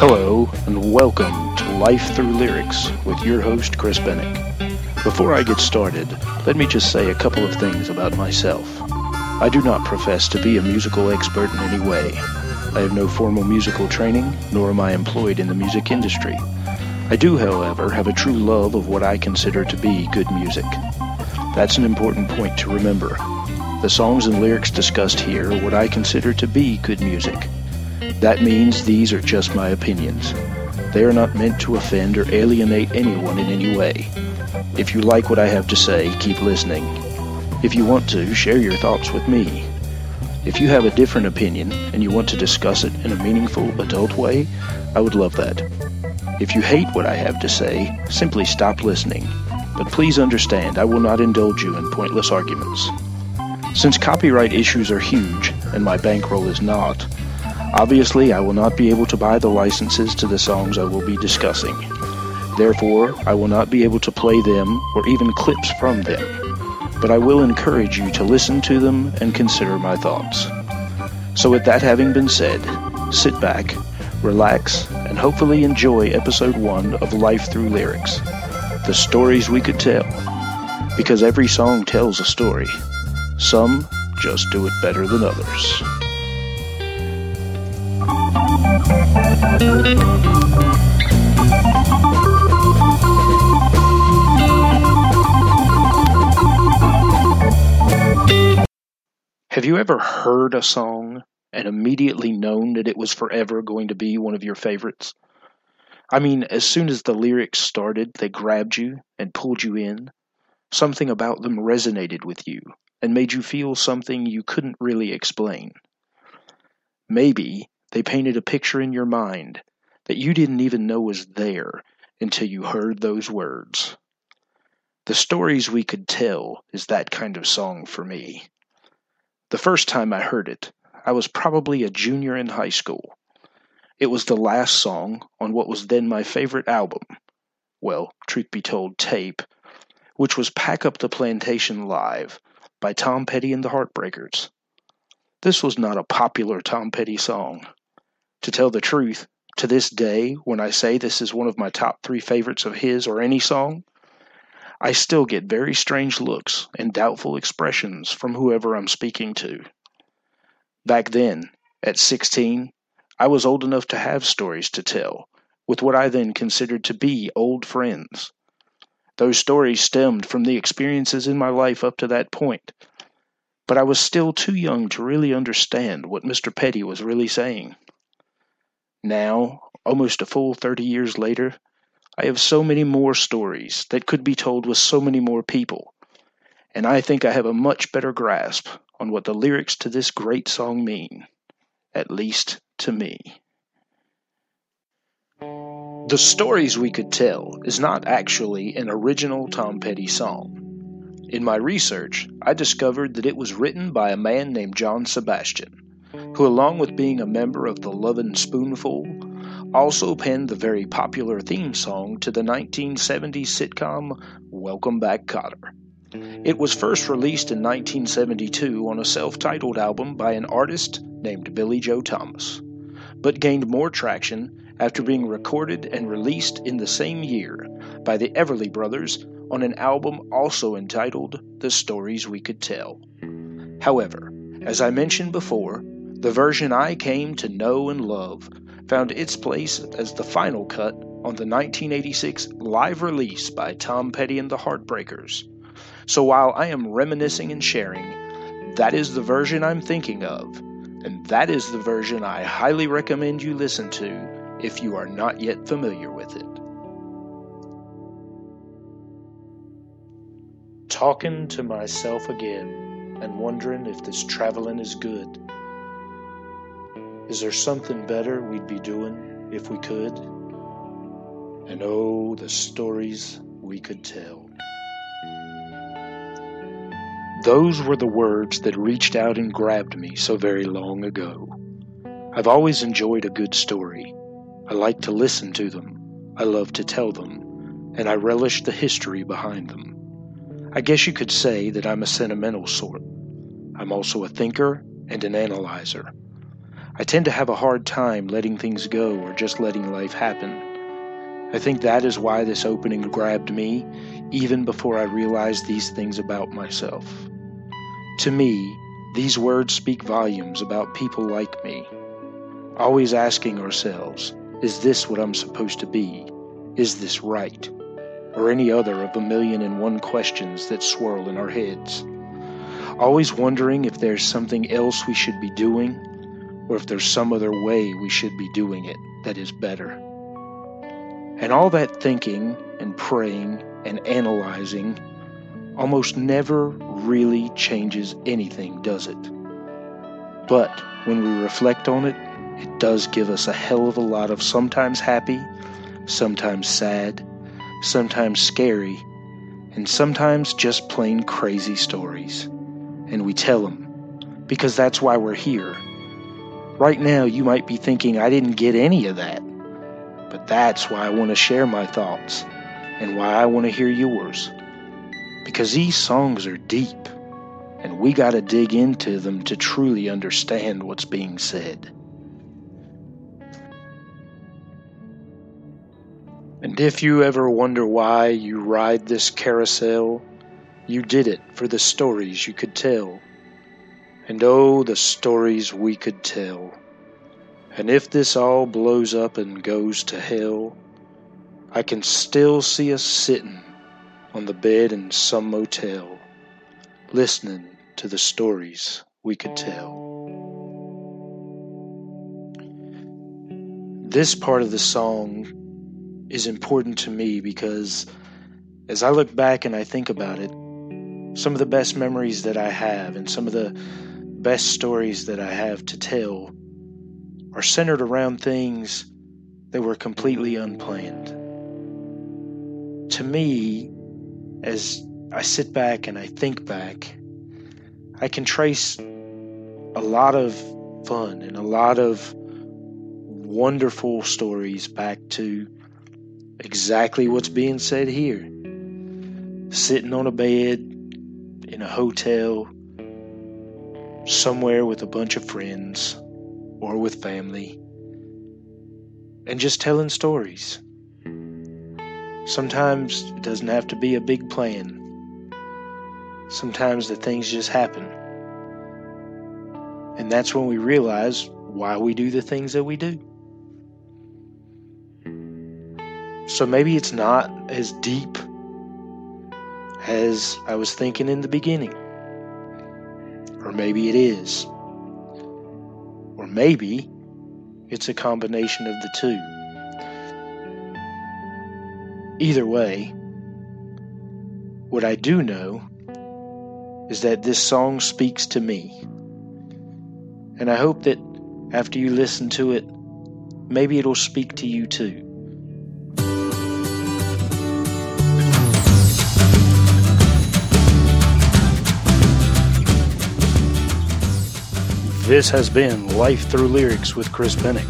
Hello, and welcome to Life Through Lyrics with your host, Chris Bennick. Before I get started, let me just say a couple of things about myself. I do not profess to be a musical expert in any way. I have no formal musical training, nor am I employed in the music industry. I do, however, have a true love of what I consider to be good music. That's an important point to remember. The songs and lyrics discussed here are what I consider to be good music. That means these are just my opinions. They are not meant to offend or alienate anyone in any way. If you like what I have to say, keep listening. If you want to, share your thoughts with me. If you have a different opinion and you want to discuss it in a meaningful, adult way, I would love that. If you hate what I have to say, simply stop listening. But please understand, I will not indulge you in pointless arguments. Since copyright issues are huge, and my bankroll is not, Obviously, I will not be able to buy the licenses to the songs I will be discussing. Therefore, I will not be able to play them or even clips from them. But I will encourage you to listen to them and consider my thoughts. So, with that having been said, sit back, relax, and hopefully enjoy episode 1 of Life Through Lyrics The Stories We Could Tell. Because every song tells a story. Some just do it better than others. Have you ever heard a song and immediately known that it was forever going to be one of your favorites? I mean, as soon as the lyrics started, they grabbed you and pulled you in. Something about them resonated with you and made you feel something you couldn't really explain. Maybe they painted a picture in your mind that you didn't even know was there until you heard those words. The Stories We Could Tell is that kind of song for me. The first time I heard it, I was probably a junior in high school. It was the last song on what was then my favorite album, well, truth be told, tape, which was Pack Up the Plantation Live by Tom Petty and the Heartbreakers. This was not a popular Tom Petty song. To tell the truth, to this day, when I say this is one of my top three favorites of his or any song, I still get very strange looks and doubtful expressions from whoever I'm speaking to. Back then, at 16, I was old enough to have stories to tell with what I then considered to be old friends. Those stories stemmed from the experiences in my life up to that point, but I was still too young to really understand what Mr. Petty was really saying. Now, almost a full 30 years later, I have so many more stories that could be told with so many more people, and I think I have a much better grasp on what the lyrics to this great song mean, at least to me. The Stories We Could Tell is not actually an original Tom Petty song. In my research, I discovered that it was written by a man named John Sebastian who, along with being a member of the Lovin' Spoonful, also penned the very popular theme song to the 1970s sitcom Welcome Back Kotter. It was first released in 1972 on a self titled album by an artist named Billy Joe Thomas, but gained more traction after being recorded and released in the same year by the Everly Brothers on an album also entitled The Stories We Could Tell. However, as I mentioned before, the version I came to know and love found its place as the final cut on the 1986 live release by Tom Petty and the Heartbreakers. So while I am reminiscing and sharing, that is the version I'm thinking of, and that is the version I highly recommend you listen to if you are not yet familiar with it. Talking to myself again and wondering if this traveling is good. Is there something better we'd be doing if we could? And oh, the stories we could tell. Those were the words that reached out and grabbed me so very long ago. I've always enjoyed a good story. I like to listen to them. I love to tell them. and I relish the history behind them. I guess you could say that I'm a sentimental sort. I'm also a thinker and an analyzer. I tend to have a hard time letting things go or just letting life happen. I think that is why this opening grabbed me even before I realized these things about myself. To me, these words speak volumes about people like me. Always asking ourselves, is this what I'm supposed to be? Is this right? Or any other of a million and one questions that swirl in our heads. Always wondering if there's something else we should be doing, or if there's some other way we should be doing it that is better. And all that thinking and praying and analyzing almost never really changes anything, does it? But when we reflect on it, it does give us a hell of a lot of sometimes happy, sometimes sad, sometimes scary, and sometimes just plain crazy stories. And we tell them because that's why we're here. Right now, you might be thinking, I didn't get any of that. But that's why I want to share my thoughts and why I want to hear yours. Because these songs are deep, and we got to dig into them to truly understand what's being said. And if you ever wonder why you ride this carousel, you did it for the stories you could tell. And oh, the stories we could tell. And if this all blows up and goes to hell, I can still see us sitting on the bed in some motel, listening to the stories we could tell. This part of the song is important to me because as I look back and I think about it, some of the best memories that I have and some of the best stories that I have to tell are centered around things that were completely unplanned. To me, as I sit back and I think back, I can trace a lot of fun and a lot of wonderful stories back to exactly what's being said here. Sitting on a bed in a hotel somewhere with a bunch of friends or with family and just telling stories. Sometimes it doesn't have to be a big plan. Sometimes the things just happen. And that's when we realize why we do the things that we do. So maybe it's not as deep as I was thinking in the beginning. Or maybe it is. Or maybe it's a combination of the two. Either way, what I do know is that this song speaks to me. And I hope that after you listen to it, maybe it'll speak to you too. This has been Life Through Lyrics with Chris Bennick.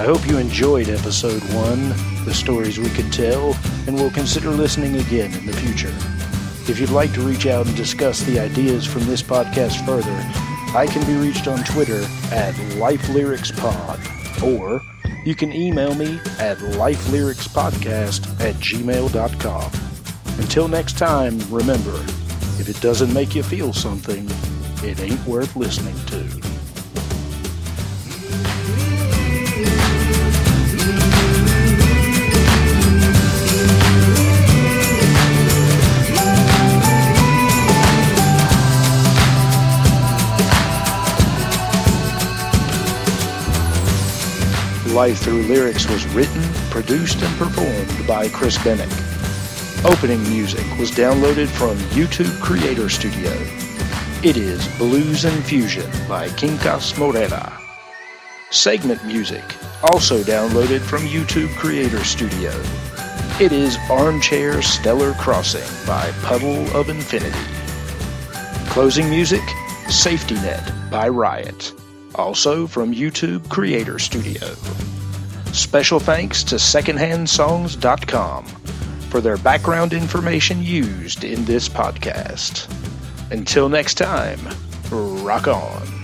I hope you enjoyed episode one, the stories we could tell, and we'll consider listening again in the future. If you'd like to reach out and discuss the ideas from this podcast further, I can be reached on Twitter at LifeLyricsPod, or you can email me at lifelyricspodcast at gmail.com. Until next time, remember, if it doesn't make you feel something, it ain't worth listening to. Life Through Lyrics was written, produced, and performed by Chris Bennick. Opening music was downloaded from YouTube Creator Studio. It is Blues Infusion by Quincas Moreira. Segment music, also downloaded from YouTube Creator Studio. It is Armchair Stellar Crossing by Puddle of Infinity. Closing music, Safety Net by Riot also from YouTube Creator Studio. Special thanks to SecondHandSongs.com. for their background information used in this podcast. Until next time, rock on.